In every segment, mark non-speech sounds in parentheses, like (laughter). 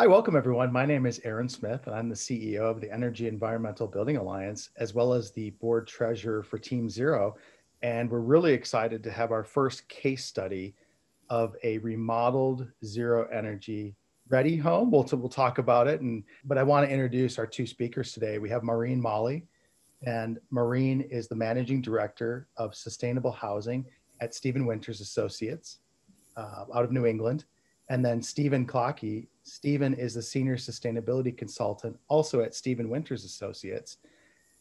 Hi, welcome everyone. My name is Aaron Smith, and I'm the CEO of the Energy Environmental Building Alliance, as well as the board treasurer for Team Zero. And we're really excited to have our first case study of a remodeled zero energy ready home. We'll, we'll talk about it. And but I want to introduce our two speakers today. We have Maureen Mahle, and Maureen is the managing director of sustainable housing at Steven Winters Associates uh, out of New England. And then Stephen Clocky. Stephen is the senior sustainability consultant also at Steven Winters Associates.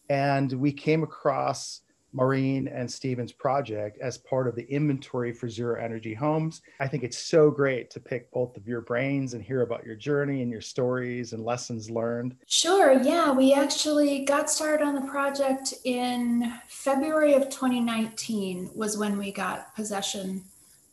And we came across Maureen and Stephen's project as part of the inventory for zero energy homes. I think it's so great to pick both of your brains and hear about your journey and your stories and lessons learned. Sure, yeah. We actually got started on the project in February of 2019 was when we got possession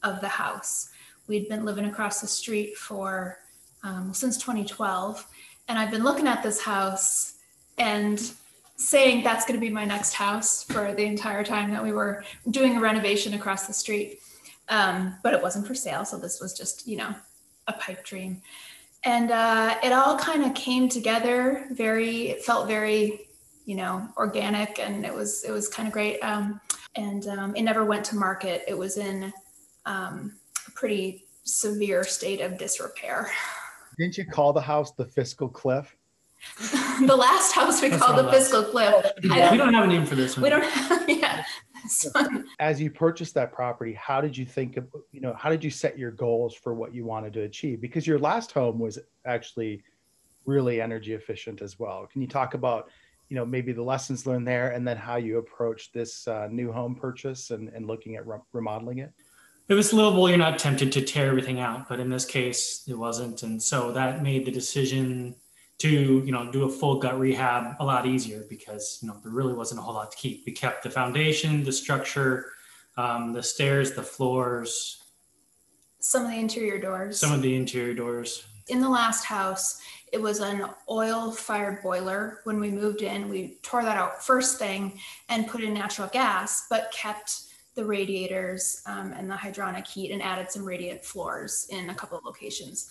of the house. We'd been living across the street for um, since 2012, and I've been looking at this house and saying that's going to be my next house for the entire time that we were doing a renovation across the street. Um, but it wasn't for sale, so this was just you know a pipe dream, and uh, it all kind of came together. Very, it felt very you know organic, and it was it was kind of great. Um, and um, it never went to market. It was in um, pretty severe state of disrepair. Didn't you call the house the fiscal cliff? (laughs) the last house we called the fiscal cliff. we don't have a name for this one. We don't have, (laughs) yeah. As you purchased that property, how did you think of, you know, how did you set your goals for what you wanted to achieve? Because your last home was actually really energy efficient as well. Can you talk about, you know, maybe the lessons learned there and then how you approach this uh, new home purchase and, and looking at re- remodeling it? It was livable. You're not tempted to tear everything out, but in this case, it wasn't. And so that made the decision to you know do a full gut rehab a lot easier because you know there really wasn't a whole lot to keep. We kept the foundation, the structure, um, the stairs, the floors, some of the interior doors. Some of the interior doors. In the last house, it was an oil fired boiler. When we moved in, we tore that out first thing and put in natural gas, but kept the radiators um, and the hydronic heat and added some radiant floors in a couple of locations.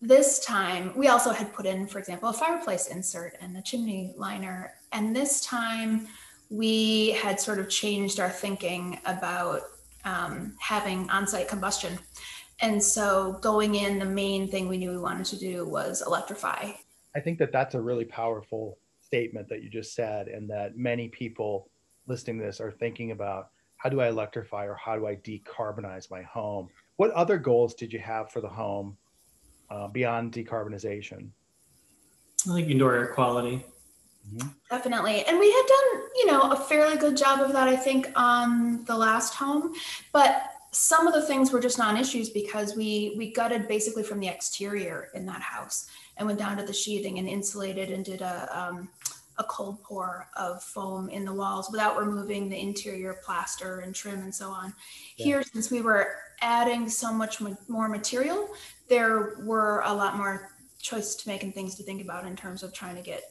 This time we also had put in for example a fireplace insert and a chimney liner. And this time we had sort of changed our thinking about um, having on-site combustion. And so going in the main thing we knew we wanted to do was electrify. I think that that's a really powerful statement that you just said and that many people listening to this are thinking about how do i electrify or how do i decarbonize my home what other goals did you have for the home uh, beyond decarbonization? I think indoor air quality. Mm-hmm. Definitely. And we had done, you know, a fairly good job of that, I think, on the last home. But some of the things were just non-issues because we we gutted basically from the exterior in that house and went down to the sheathing and insulated and did a um, a cold pour of foam in the walls without removing the interior plaster and trim and so on. Yeah. Here, since we were adding so much more material, there were a lot more choices to make and things to think about in terms of trying to get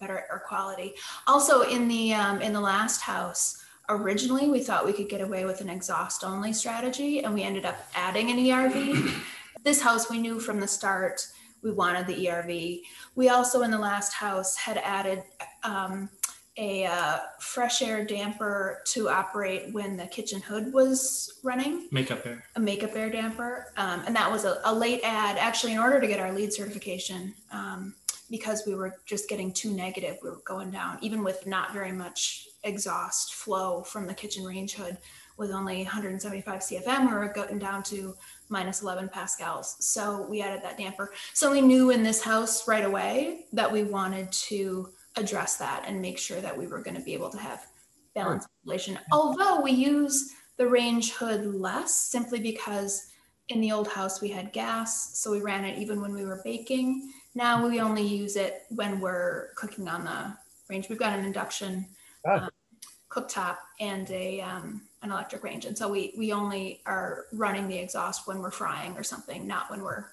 better air quality. Also, in the um, in the last house, originally we thought we could get away with an exhaust only strategy, and we ended up adding an ERV. (clears throat) this house we knew from the start we wanted the ERV. We also in the last house had added um, a uh, fresh air damper to operate when the kitchen hood was running. Makeup air. A makeup air damper. Um, and that was a, a, late add, actually, in order to get our LEED certification, um, because we were just getting too negative. We were going down, even with not very much exhaust flow from the kitchen range hood, with only 175 CFM, we were going down to minus 11 pascals. So we added that damper. So we knew in this house right away that we wanted to address that and make sure that we were going to be able to have balanced ventilation. Although we use the range hood less simply because in the old house we had gas, so we ran it even when we were baking. Now we only use it when we're cooking on the range. We've got an induction ah. um, cooktop and a um, an electric range, and so we we only are running the exhaust when we're frying or something, not when we're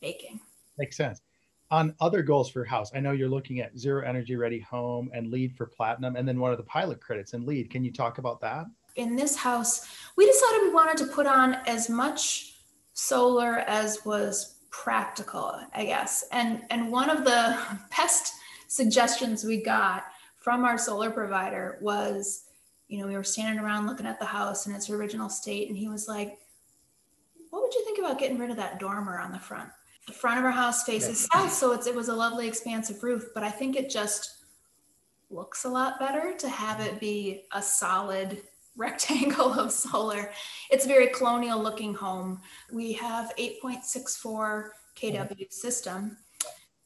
baking. Makes sense on other goals for your house, I know you're looking at zero energy ready home and LEED for platinum, and then one of the pilot credits in LEED. Can you talk about that? In this house, we decided we wanted to put on as much solar as was practical, I guess. And and one of the (laughs) best suggestions we got from our solar provider was, you know, we were standing around looking at the house in its original state, and he was like, "What would you think about getting rid of that dormer on the front?" The front of our house faces south, so it's it was a lovely expansive roof, but I think it just looks a lot better to have it be a solid (laughs) rectangle of solar. It's a very colonial looking home. We have 8.64 kW system.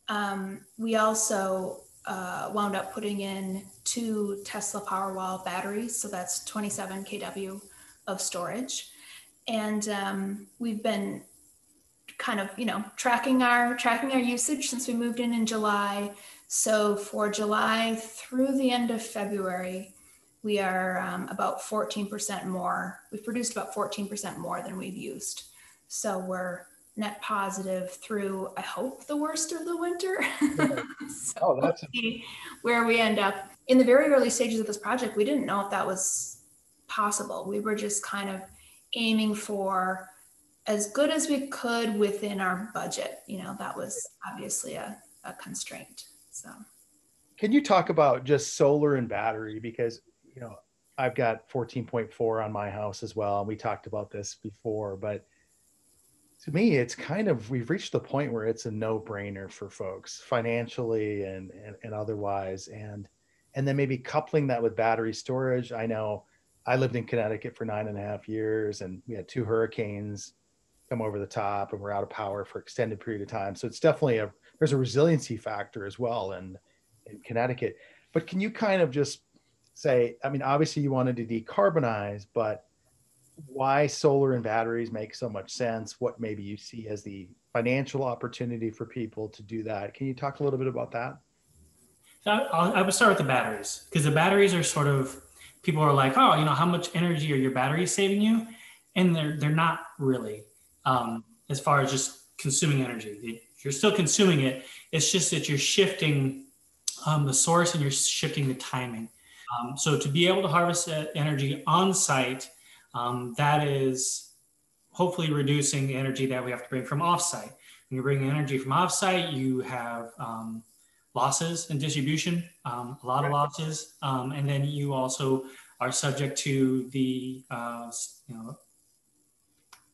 Um, we also uh, wound up putting in two Tesla Powerwall batteries, so that's 27 kW of storage. And um, we've been kind of, you know, tracking our tracking our usage since we moved in in July. So for July through the end of February, we are um, about 14% more. We've produced about 14% more than we've used. So we're net positive through, I hope, the worst of the winter. (laughs) so oh, that's where we end up. In the very early stages of this project, we didn't know if that was possible. We were just kind of aiming for as good as we could within our budget. You know, that was obviously a, a constraint. So, can you talk about just solar and battery? Because you know, I've got 14.4 on my house as well. And we talked about this before, but to me, it's kind of, we've reached the point where it's a no brainer for folks financially and, and, and otherwise. And, and then maybe coupling that with battery storage. I know I lived in Connecticut for nine and a half years and we had two hurricanes come over the top and we're out of power for extended period of time. So it's definitely a, there's a resiliency factor as well in, in Connecticut. But can you kind of just say, I mean, obviously you wanted to decarbonize, but why solar and batteries make so much sense? What maybe you see as the financial opportunity for people to do that? Can you talk a little bit about that? I, I would start with the batteries because the batteries are sort of people are like, oh, you know, how much energy are your batteries saving you? And they're they're not really um, as far as just consuming energy. You're still consuming it. It's just that you're shifting um, the source and you're shifting the timing. Um, so to be able to harvest energy on site, um, that is hopefully reducing the energy that we have to bring from offsite. When you bring energy from offsite, you have um, losses in distribution, um, a lot of losses, um, and then you also are subject to the uh, you know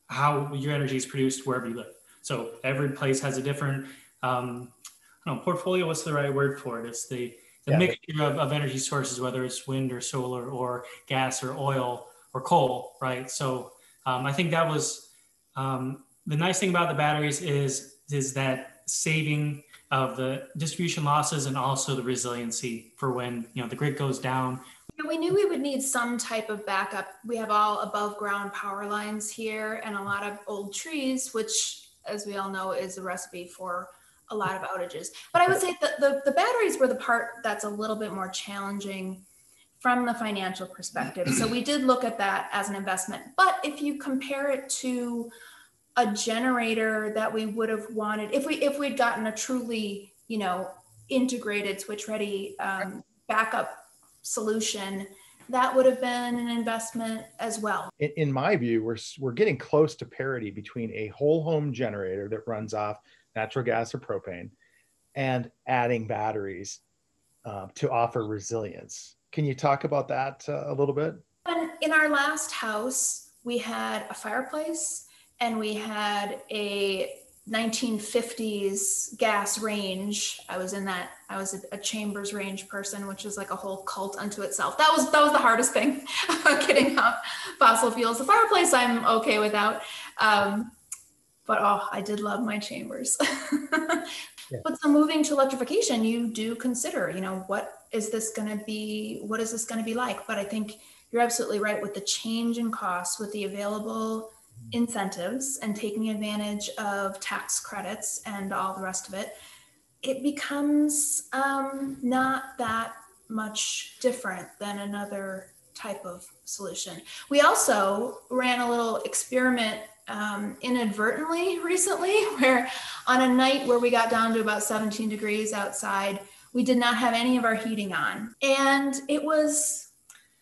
how your energy is produced wherever you live. So every place has a different um, I don't know, portfolio. What's the right word for it? It's the the yeah, mixture of, of energy sources, whether it's wind or solar or gas or oil or coal, right? So um, I think that was um, the nice thing about the batteries is is that saving of the distribution losses and also the resiliency for when you know the grid goes down. We knew we would need some type of backup. We have all above ground power lines here and a lot of old trees, which, as we all know, is a recipe for a lot of outages. But I would say that the, the batteries were the part that's a little bit more challenging from the financial perspective. So we did look at that as an investment. But if you compare it to a generator that we would have wanted, if we if we'd gotten a truly, you know, integrated switch ready um, backup solution, that would have been an investment as well. In, in my view, we're we're getting close to parity between a whole home generator that runs off natural gas or propane, and adding batteries uh, to offer resilience. Can you talk about that uh, a little bit? In our last house, we had a fireplace and we had a 1950s gas range. I was in that. I was a, a, chambers range person, which is like a whole cult unto itself. That was that was the hardest thing about getting off fossil fuels. The fireplace, I'm okay without. Um, but oh, I did love my chambers. (laughs) yeah. But so moving to electrification, you do consider, you know, what is this going to be? What is this going to be like? But I think you're absolutely right with the change in costs, with the available incentives and taking advantage of tax credits and all the rest of it. It becomes um, not that much different than another type of solution. We also ran a little experiment um, inadvertently (laughs) recently, where on a night where we got down to about 17 degrees outside, we did not have any of our heating on. And it was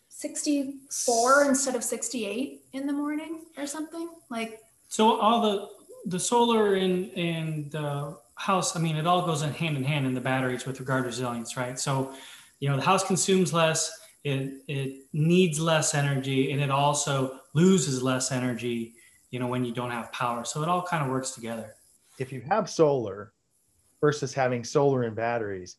64 instead of 68 in the morning or something. Like, so all the the solar in in the house, I mean, it all goes in hand in hand in the batteries with regard to resilience, right? So, you know, the house consumes less, it it needs less energy, and it also loses less energy, you know, when you don't have power. So it all kind of works together. If you have solar versus having solar and batteries,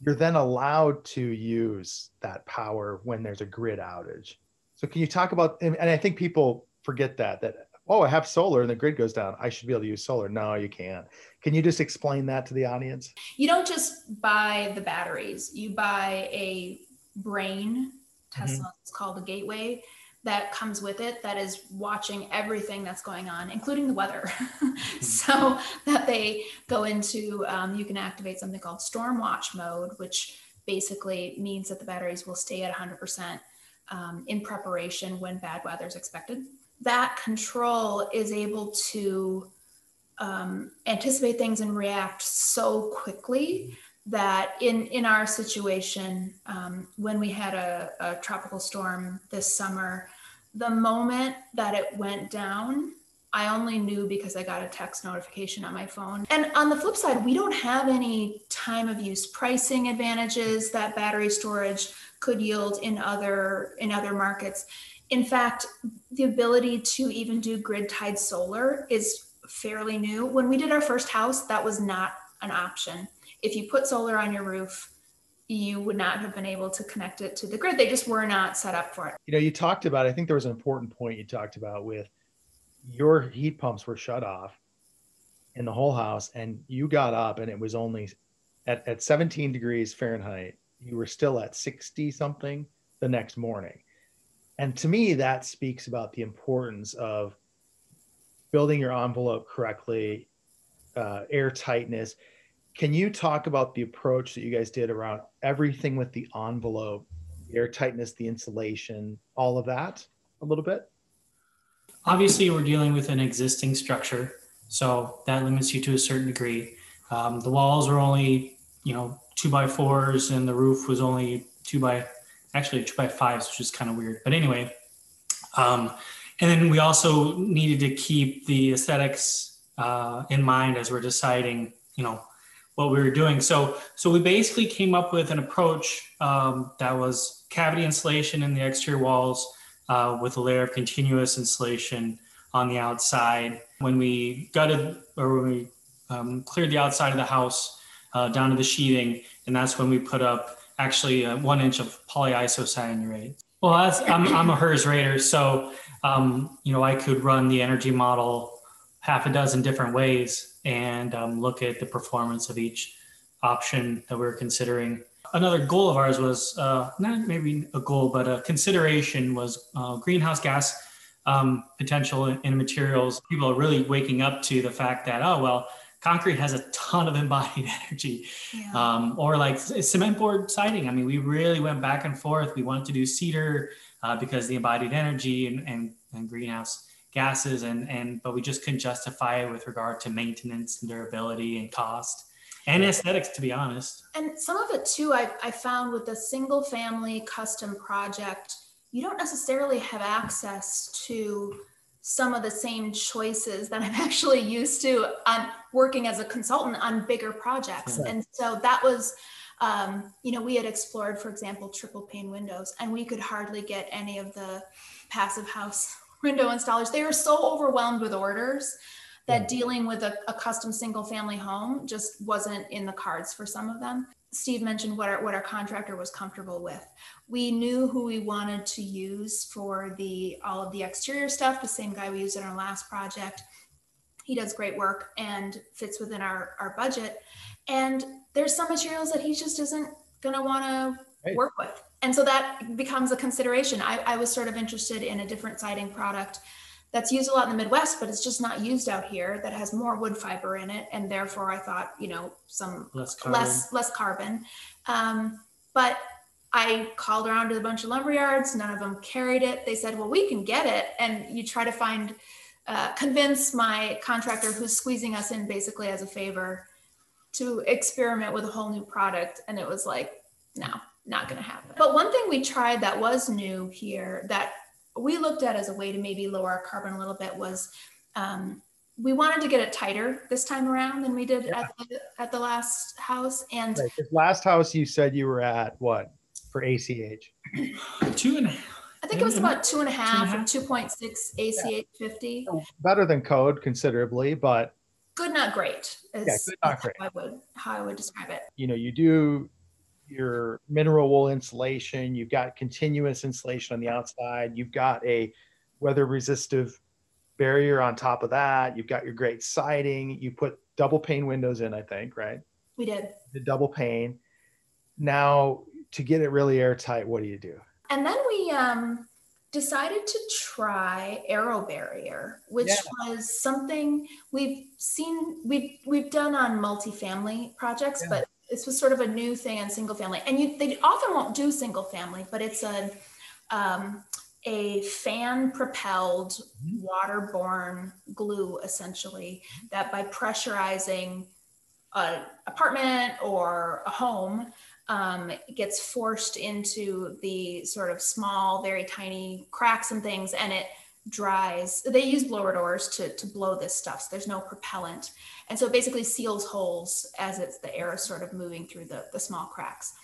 you're then allowed to use that power when there's a grid outage. So can you talk about and, and I think people forget that that oh I have solar and the grid goes down I should be able to use solar. No, you can't. Can you just explain that to the audience? You don't just buy the batteries. You buy a brain Tesla mm-hmm. is called a gateway that comes with it that is watching everything that's going on, including the weather. (laughs) Mm-hmm. so that they go into, um, you can activate something called storm watch mode, which basically means that the batteries will stay at 100% um, in preparation when bad weather is expected. That control is able to um, anticipate things and react so quickly that in in our situation um, when we had a, a, tropical storm this summer the moment that it went down i only knew because i got a text notification on my phone. And on the flip side we don't have any time of use pricing advantages that battery storage could yield in other in other markets. In fact the ability to even do grid tied solar is fairly new. When we did our first house that was not an option. If you put solar on your roof, you would not have been able to connect it to the grid. They just were not set up for it. You know, you talked about, I think there was an important point you talked about with your heat pumps were shut off in the whole house, and you got up and it was only at, at 17 degrees Fahrenheit, you were still at 60 something the next morning. And to me, that speaks about the importance of building your envelope correctly, uh, air tightness can you talk about the approach that you guys did around everything with the envelope, the air tightness, the insulation, all of that a little bit? Obviously, we're dealing with an existing structure, so that limits you to a certain degree. Um, the walls are only, you know, two by fours, and the roof was only two by, actually two by fives, which is kind of weird. But anyway, um, and then we also needed to keep the aesthetics uh, in mind as we're deciding, you know, what we were doing. So, so we basically came up with an approach um, that was cavity insulation in the exterior walls uh, with a layer of continuous insulation on the outside. When we gutted or when we um, cleared the outside of the house uh, down to the sheathing, and that's when we put up actually one inch of polyisocyanurate. Well, I'm, I'm a HERS rater, so um, you know I could run the energy model half a dozen different ways and um, look at the performance of each option that we are considering. Another goal of ours was uh, not maybe a goal, but a consideration was uh, greenhouse gas um, potential in materials. People are really waking up to the fact that, oh, well, concrete has a ton of (laughs) embodied energy. Yeah. Um, or like cement board siding. I mean, we really went back and forth. We wanted to do cedar uh, because the embodied energy and, and, and greenhouse gases and and but we just couldn't justify it with regard to maintenance and durability and cost and aesthetics to be honest. And some of it too i, I found with a single family custom project you don't necessarily have access to some of the same choices that i'm (laughs) actually used to on working as a consultant on bigger projects. And so that was um, you know we had explored for example triple pane windows and we could hardly get any of the passive house window installers, they are so overwhelmed with orders that hmm. dealing with a, a, custom single family home just wasn't in the cards for some of them. Steve mentioned what our, what our contractor was comfortable with. We knew who we wanted to use for the all of the exterior stuff, the same guy we used in our last project. He does great work and fits within our, our budget. And there's some materials that he just isn't gonna wanna right. work with and so that becomes a consideration. I, I, was sort of interested in a different siding product that's used a lot in the Midwest, but it's just not used out here. That has more wood fiber in it, and therefore I thought, you know, some less carbon. less, less carbon. Um, but I called around to a bunch of lumber yards. None of them carried it. They said, "Well, we can get it," and you try to find uh, convince my contractor who's squeezing us in basically as a favor to experiment with a whole new product, and it was like, no not going to happen. But one thing we tried that was new here that we looked at as a way to maybe lower our carbon a little bit was um, we wanted to get it tighter this time around than we did yeah. at, the, at the last house. And right. last house, you said you were at what for ACH? (clears throat) Two and I think it was about two and a half, or 2.6 ACH yeah. 50. Better than code considerably, but good, not great. yeah, good, not great. How I would how I would describe it. You know, you do your mineral wool insulation, you've got continuous insulation on the outside, you've got a weather resistive barrier on top of that. You've got your great siding. You put double pane windows in, I think, right? We did. The double pane. Now, to get it really airtight, what do you do? And then we um, decided to try AeroBarrier, which yeah. was something we've seen we've we've done on multifamily projects, yeah. but this was sort of a new thing in single family. And you, they often won't do single family, but it's a um, a fan propelled mm-hmm. waterborne glue essentially that by pressurizing an apartment or a home um, gets forced into the sort of small very tiny cracks and things and it dries they use blower doors to, to blow this stuff so there's no propellant and so it basically seals holes as it's the air is sort of moving through the, the small cracks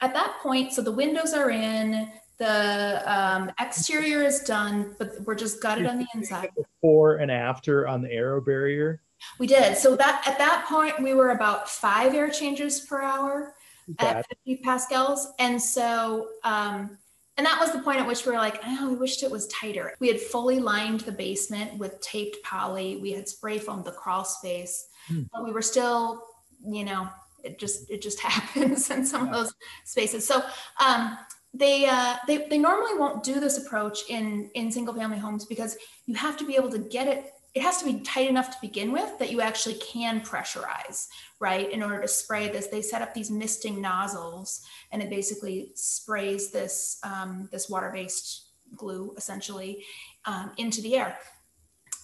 at that point so the windows are in the um, exterior is done, but we're just gutted on the inside. Before and after on the AeroBarrier. We did. So that at that point we were about five air changes per hour at 50 pascals, and so um, and that was the point at which we were like, oh, we wished it was tighter. We had fully lined the basement with taped poly. We had spray foamed the crawl space, hmm. but we were still, you know, it just it just (laughs) happens in some yeah. of those spaces. So um, they, uh, they they normally won't do this approach in in single family homes because you have to be able to get it it has to be tight enough to begin with that you actually can pressurize right in order to spray this they set up these misting nozzles and it basically sprays this um, this water based glue essentially um, into the air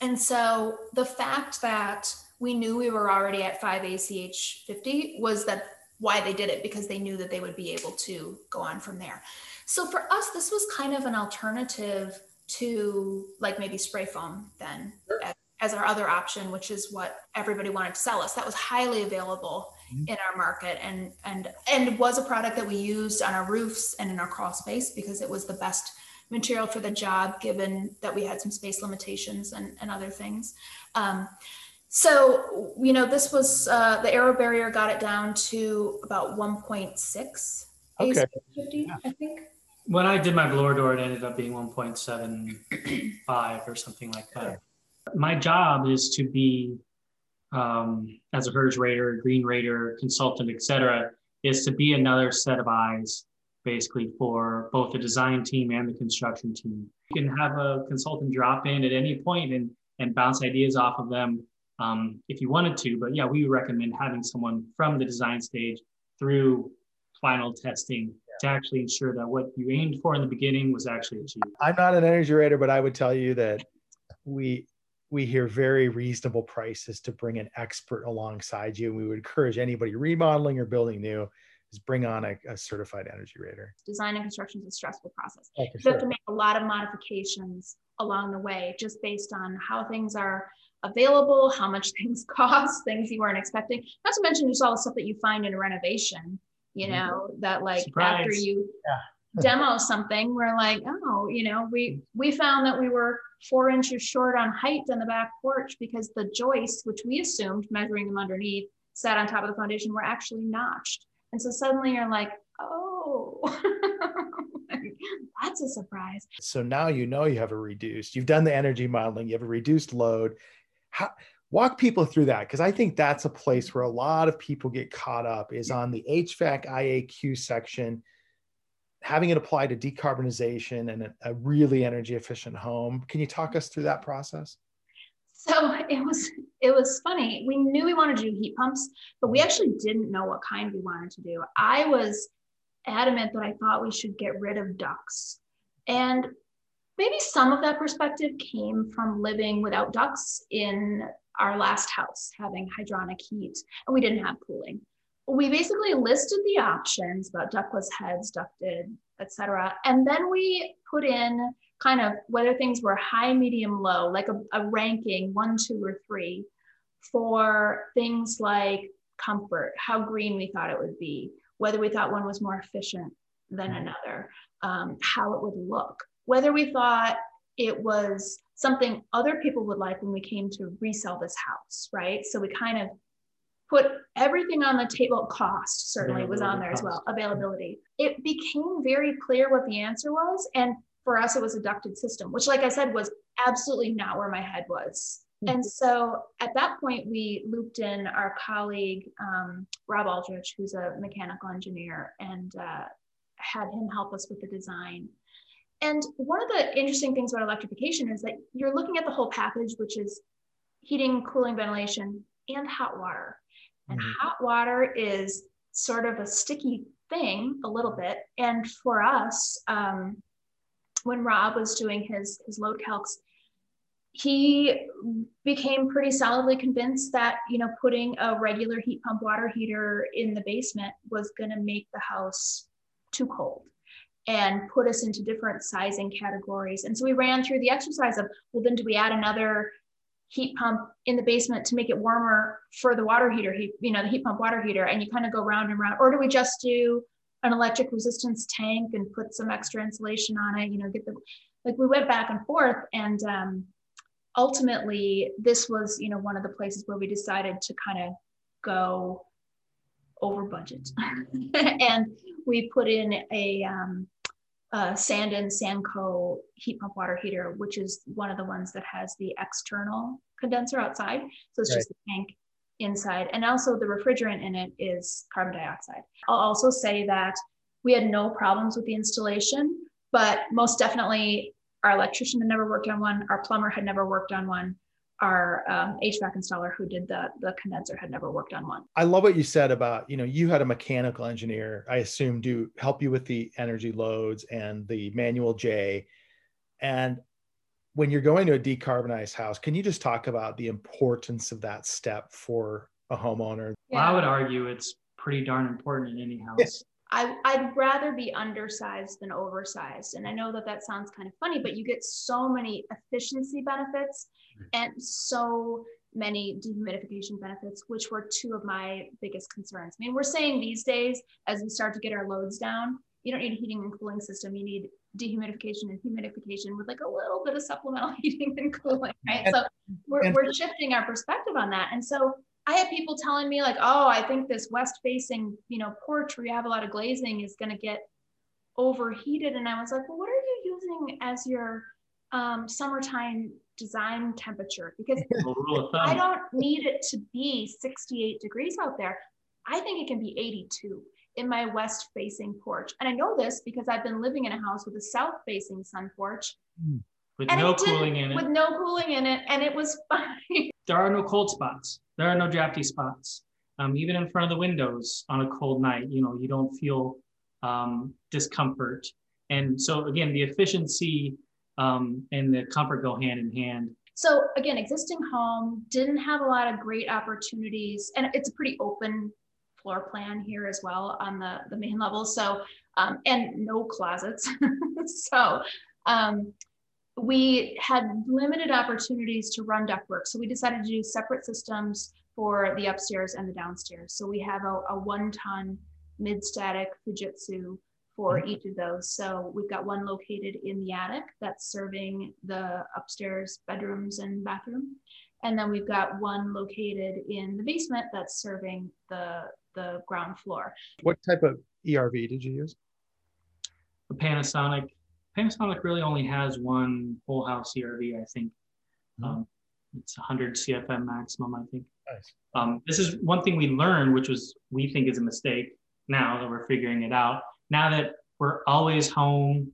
and so the fact that we knew we were already at 5 ach 50 was that why they did it because they knew that they would be able to go on from there. So for us, this was kind of an alternative to like maybe spray foam then sure. as, as, our other option, which is what everybody wanted to sell us. That was highly available mm-hmm. in our market and and and was a product that we used on our roofs and in our crawl space because it was the best material for the job given that we had some space limitations and, and other things. Um, so, you know, this was uh, the AeroBarrier got it down to about 1.6 okay. 50, yeah. I think. When I did my blower door, it ended up being 1.75 or something like that. My job is to be, um, as a HERS rater, green rater, consultant, etc., is to be another set of eyes basically for both the design team and the construction team. You can have a consultant drop in at any point and, and bounce ideas off of them um, if you wanted to. But yeah, we recommend having someone from the design stage through final testing to actually ensure that what you aimed for in the beginning was actually achieved. I'm not an energy rater, but I would tell you that we we hear very reasonable prices to bring an expert alongside you. We would encourage anybody remodeling or building new is bring on a, a certified energy rater. Design and construction is a stressful process. Oh, you sure. have to make a lot of modifications along the way, just based on how things are available, how much (laughs) things cost, things you weren't expecting. Not to mention just all the stuff that you find in a renovation, you mm-hmm. know, mm-hmm. that like Surprise. after you yeah. Demo something, we're like, oh, you know, we we found that we were four inches short on height on the back porch because the joists, which we assumed measuring them underneath, sat on top of the foundation, were actually notched. And so suddenly you're like, oh, (laughs) that's a surprise. So now you know you have a reduced, you've done the energy modeling, you have a reduced load, how, walk people through that because I think that's a place where a lot of people get caught up is on the HVAC IAQ section, having it apply to decarbonization and a, a really energy efficient home. Can you talk us through that process? So it was it was funny. We knew we wanted to do heat pumps, but we actually didn't know what kind we wanted to do. I was adamant that I thought we should get rid of ducts. And maybe some of that perspective came from living without ducts in our last house, having hydronic heat, and we didn't have cooling. We basically listed the options about ductless heads, ducted, etc., and then we put in kind of whether things were high, medium, low, like a, a ranking one, two, or three for things like comfort, how green we thought it would be, whether we thought one was more efficient than mm-hmm. another, um, how it would look, whether we thought it was something other people would like when we came to resell this house, right? So we kind of put everything on the table. Cost certainly was on there cost. as well, availability. It became very clear what the answer was. And for us, it was a ducted system, which, like I said, was absolutely not where my head was. Mm-hmm. And so at that point, we looped in our colleague, um, Rob Aldrich, who's a mechanical engineer, and uh, had him help us with the design. And one of the interesting things about electrification is that you're looking at the whole package, which is heating, cooling, ventilation, and hot water. And mm-hmm. hot water is sort of a sticky thing a little bit. And for us, um, when Rob was doing his, his load calcs, he became pretty solidly convinced that you know putting a regular heat pump water heater in the basement was going to make the house too cold and put us into different sizing categories and so we ran through the exercise of well then do we add another heat pump in the basement to make it warmer for the water heater heat you know the heat pump water heater. And you kind of go round and round. Or do we just do an electric resistance tank and put some extra insulation on it you know get the like we went back and forth and um, ultimately this was you know one of the places where we decided to kind of go over budget. (laughs) And we put in a, um, Uh, a Sanden Sanco heat pump water heater which is one of the ones that has the external condenser outside so it's right. just a tank inside and also the refrigerant in it is carbon dioxide i'll also say that we had no problems with the installation but most definitely our electrician had never worked on one. Our plumber had never worked on one. Our um, HVAC installer who did the the condenser had never worked on one. I love what you said about you know you had a mechanical engineer I assume do help you with the energy loads and the manual J, and when you're going to a decarbonized house, can you just talk about the importance of that step for a homeowner? Yeah. Well, I would argue it's pretty darn important in any house. I, I'd rather be undersized than oversized. And I know that that sounds kind of funny, but you get so many efficiency benefits. And so many dehumidification benefits, which were two of my biggest concerns. I mean, we're saying these days, as we start to get our loads down, you don't need a heating and cooling system. You need dehumidification and humidification with like a little bit of supplemental (laughs) heating and cooling, right? So we're, we're shifting our perspective on that. And so I had people telling me like, oh, I think this west facing, you know, porch where you have a lot of glazing is going to get overheated. And I was like, well, what are you using as your um, summertime design temperature? Because (laughs) I don't need it to be 68 degrees out there. I think it can be 82 in my west facing porch. And I know this because I've been living in a house with a south facing sun porch. Hmm. With no cooling in it. With no cooling in it. And it was (laughs) fine. There are no cold spots. There are no drafty spots. Um, even in front of the windows on a cold night, you know, you don't feel um, discomfort. And so again, the efficiency um, and the comfort go hand in hand. So again, existing home didn't have a lot of great opportunities, and it's a pretty open floor plan here as well on the the main level. So um, and no closets. (laughs) so um, we had limited opportunities to run ductwork. So we decided to do separate systems for the upstairs and the downstairs. So we have a, a one ton mid static Fujitsu for mm-hmm. each of those. So we've got one located in the attic that's serving the upstairs bedrooms and bathroom. And then we've got one located in the basement that's serving the, the ground floor. What type of ERV did you use? A Panasonic Panasonic really only has one whole house ERV, I think. Mm-hmm. Um, it's 100 CFM maximum, I think. Nice. Um, this is one thing we learned, which was we think is a mistake now that we're figuring it out. Now that we're always home,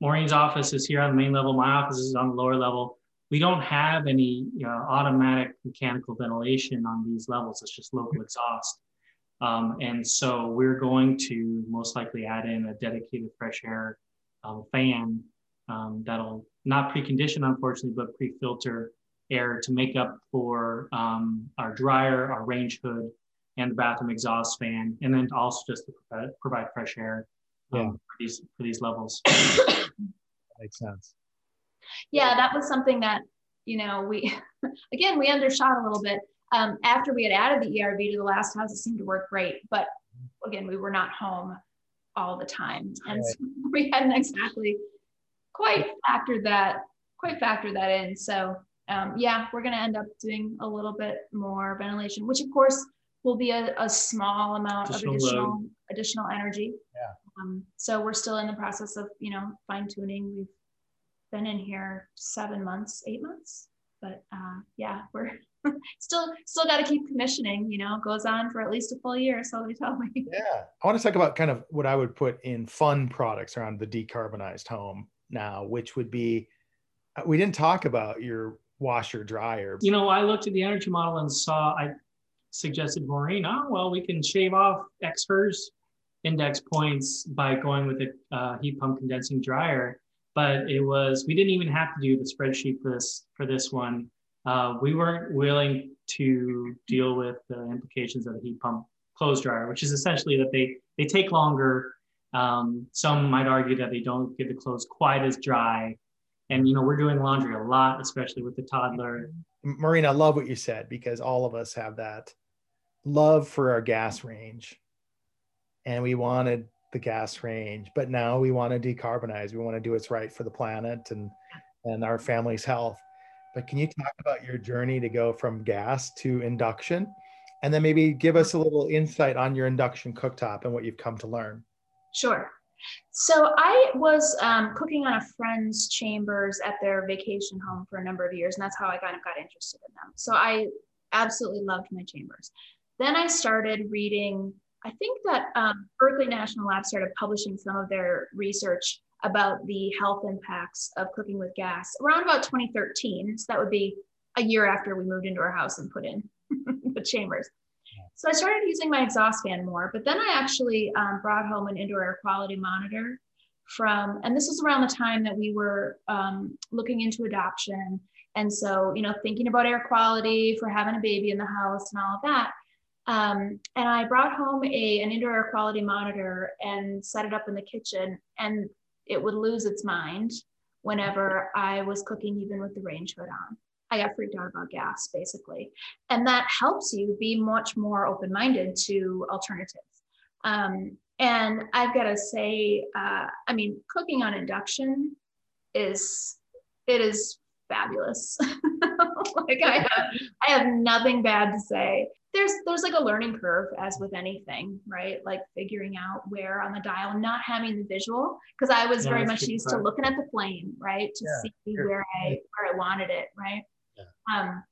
Maureen's office is here on the main level, my office is on the lower level. We don't have any you know, automatic mechanical ventilation on these levels. It's just local exhaust. Um, and so we're going to most likely add in a dedicated fresh air um, fan um, that'll not precondition, unfortunately, but pre-filter air to make up for um, our dryer, our range hood, and the bathroom exhaust fan, and then also just to provide, provide fresh air um, yeah. for these for these levels. That (coughs) makes sense. Yeah, that was something that, you know, we, (laughs) again, we undershot a little bit. Um, after we had added the ERV to the last house, it seemed to work great. But again, we were not home all the time. And right. so (laughs) we hadn't exactly quite factored that, quite factored that in. So um, yeah, we're going to end up doing a little bit more ventilation, which of course will be a, a small amount additional of additional load. additional energy. Yeah. Um, so we're still in the process of you know fine tuning. We've been in here seven months, eight months, but uh, yeah, we're (laughs) still still got to keep commissioning. You know, goes on for at least a full year. So they tell me. (laughs) Yeah, I want to talk about kind of what I would put in fun products around the decarbonized home now, which would be uh, we didn't talk about your washer dryer. You know, I looked at the energy model and saw I suggested Maureen, oh well, we can shave off X HERS index points by going with a uh, heat pump condensing dryer. But it was we didn't even have to do the spreadsheet for this for this one. Uh, we weren't willing to deal with the implications of a heat pump clothes dryer, which is essentially that they they take longer. Um, some might argue that they don't get the clothes quite as dry and you know we're doing laundry a lot especially with the toddler marina i love what you said because all of us have that love for our gas range. And we wanted the gas range but now we want to decarbonize. We want to do what's right for the planet and and our family's health. But can you talk about your journey to go from gas to induction? And then maybe give us a little insight on your induction cooktop and what you've come to learn. Sure. So I was um, cooking on a friend's chambers at their vacation home for a number of years, and that's how I kind of got interested in them. So I absolutely loved my chambers. Then I started reading. I think that um, Berkeley National Lab started publishing some of their research about the health impacts of cooking with gas around about 2013. So that would be a year after we moved into our house and put in (laughs) the chambers. So I started using my exhaust fan more, but then I actually um, brought home an indoor air quality monitor from, and this was around the time that we were um, looking into adoption. And so, you know, thinking about air quality for having a baby in the house and all of that. Um, and I brought home a, an indoor air quality monitor and set it up in the kitchen, and it would lose its mind whenever I was cooking, even with the range hood on. I got freaked out about gas, basically. And that helps you be much more open minded to alternatives. Um, and I've got to say, uh, I mean, cooking on induction is it is fabulous. (laughs) like I have, I have nothing bad to say. There's there's like a learning curve as with anything, right? Like figuring out where on the dial not having the visual because I was yeah, very much used to looking at the flame, right, to yeah, see where I where I wanted it, right? yeah. Um,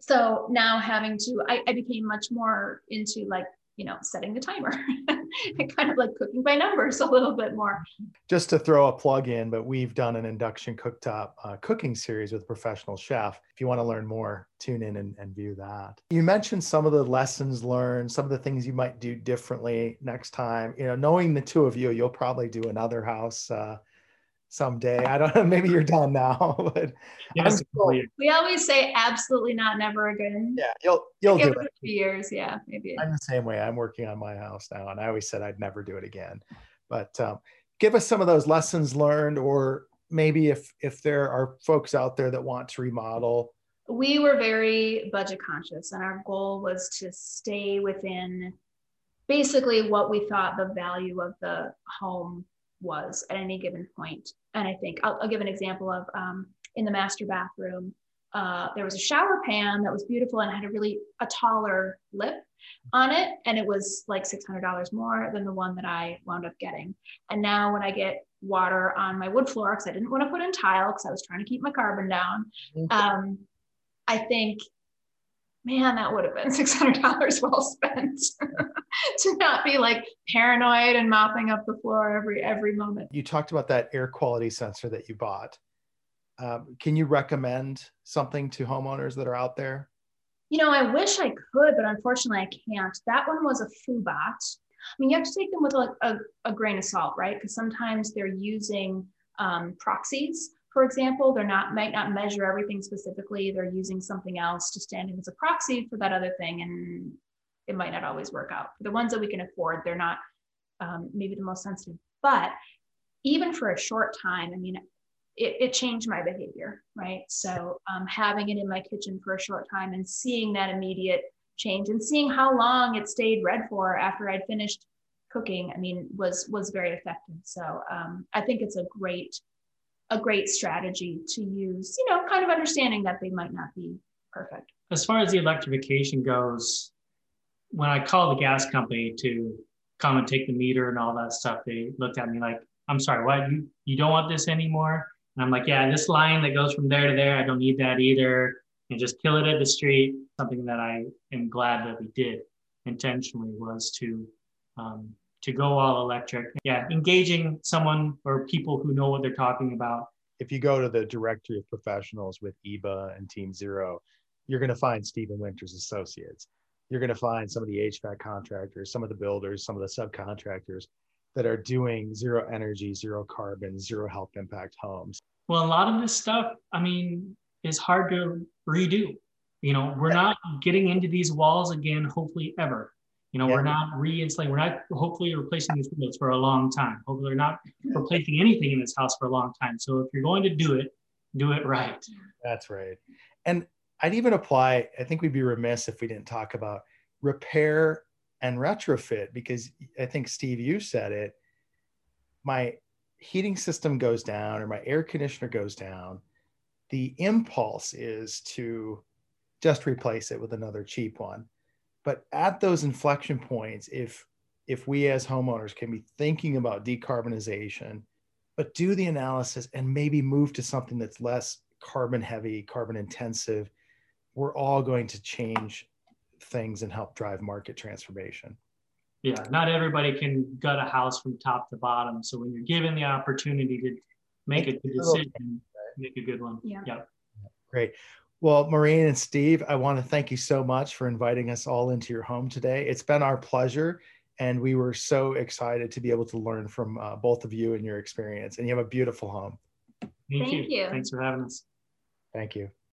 so now having to, I, I became much more into like, you know, setting the timer (laughs) (laughs) and kind of like cooking by numbers a little bit more. Just to throw a plug in, but we've done an induction cooktop uh, cooking series with a professional chef. If you want to learn more, tune in and, and view that. You mentioned some of the lessons learned, some of the things you might do differently next time. You know, knowing the two of you, you'll probably do another house uh, someday. I don't know. (laughs) Maybe you're done now, (laughs) but yes, we always say absolutely not, never again. Yeah, you'll you'll do it. A few years, yeah, maybe. I'm the same way. I'm working on my house now, and I always said I'd never do it again. But um, give us some of those lessons learned, or maybe if if there are folks out there that want to remodel. We were very budget conscious, and our goal was to stay within basically what we thought the value of the home was at any given point. And I think I'll, I'll give an example of um, in the master bathroom, uh, there was a shower pan that was beautiful and had a really a taller lip on it, and it was like six hundred dollars more than the one that I wound up getting. And now when I get water on my wood floor, because I didn't want to put in tile because I was trying to keep my carbon down, mm-hmm. um, I think man, that would have been (laughs) $600 well spent (laughs) to not be like paranoid and mopping up the floor every every moment. You talked about that air quality sensor that you bought. Um, can you recommend something to homeowners that are out there? You know, I wish I could, but unfortunately, I can't. That one was a Foobot. I mean, you have to take them with a, a, a grain of salt, right? Because sometimes they're using um, proxies for example, they're not might not measure everything specifically. They're using something else to stand in as a proxy for that other thing, and it might not always work out. For the ones that we can afford, they're not um, maybe the most sensitive. But even for a short time, I mean, it, it changed my behavior, right? So um, having it in my kitchen for a short time and seeing that immediate change and seeing how long it stayed red for after I'd finished cooking, I mean, was was very effective. So um, I think it's a great a great strategy to use. You know, kind of understanding that they might not be perfect. As far as the electrification goes, when I called the gas company to come and take the meter and all that stuff, they looked at me like, "I'm sorry, what? You you don't want this anymore?" And I'm like, "Yeah, this line that goes from there to there, I don't need that either." And just kill it at the street. Something that I am glad that we did intentionally was to um, to go all electric. Yeah, engaging someone or people who know what they're talking about. If you go to the directory of professionals with EEBA and Team Zero, you're going to find Steven Winters Associates. You're going to find some of the HVAC contractors, some of the builders, some of the subcontractors that are doing zero energy, zero carbon, zero health impact homes. Well, a lot of this stuff, I mean, is hard to redo. You know, we're not getting into these walls again, hopefully ever. You know, yeah. we're not reinsulating, we're not hopefully replacing these windows for a long time. Hopefully, we're not replacing anything in this house for a long time. So if you're going to do it, do it right. That's right. And I'd even apply, I think we'd be remiss if we didn't talk about repair and retrofit because I think Steve, you said it. My heating system goes down or my air conditioner goes down. The impulse is to just replace it with another cheap one but at those inflection points if if we as homeowners can be thinking about decarbonization but do the analysis and maybe move to something that's less carbon heavy carbon intensive we're all going to change things and help drive market transformation. Yeah not everybody can gut a house from top to bottom. So when you're given the opportunity to make a good decision make a good one. Yeah. Yep. great well, Maureen and Steve, I want to thank you so much for inviting us all into your home today. It's been our pleasure, and we were so excited to be able to learn from uh, both of you and your experience. And you have a beautiful home. Thank, thank you. you. Thanks for having us. Thank you.